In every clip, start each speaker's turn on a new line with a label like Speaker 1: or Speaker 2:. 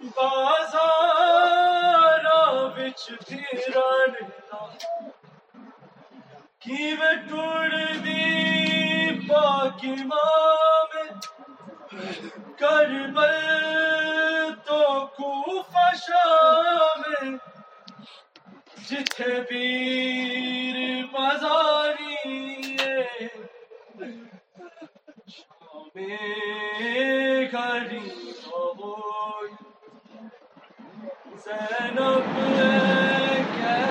Speaker 1: بازار بچ پھرن کی میں ٹوڑ دی پاک امام کربل تو کوفہ شام جتھے پیر بازاری شام گھڑی ہوئی زینب کہہ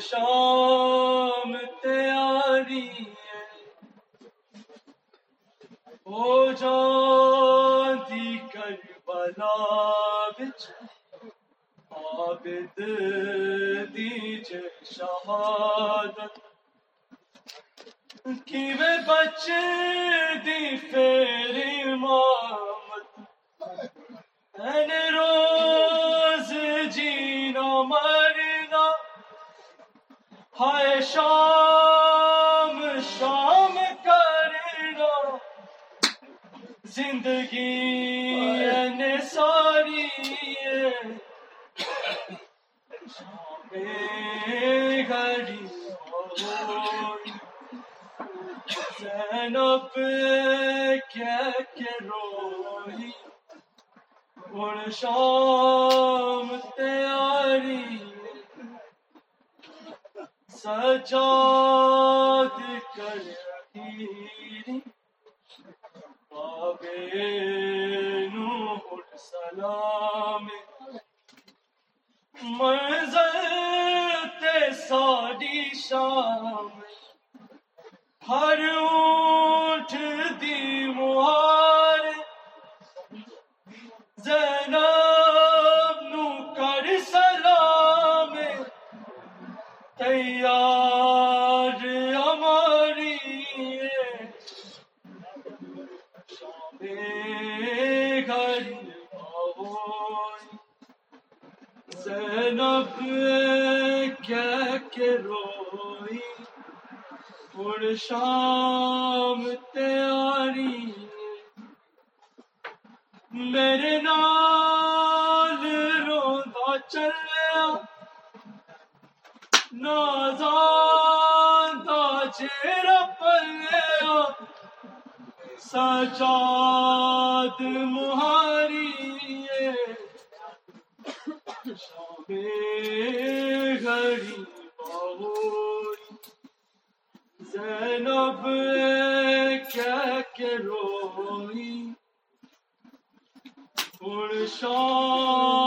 Speaker 1: شام تیاری ہو جانتی کربلا بچ عابد دیجے شہادت کی میں بچ ہائے شام شام کرنا زندگی این ساری ہے گھڑی زینب کہہ کے روئی؟ ہن شام سجاد کر رکھی بابے نوح السلام منظر تے ساری شام ہر تیار ہماری شام گھڑی ہوئی زینب کہہ کے روئی ہن شام تیاری میرے نال روندا چلیا نازان دا چہرہ پلیا سجاد مہاری شام گھڑی ہوئی زینب کہہ کے روئی۔ ہن شام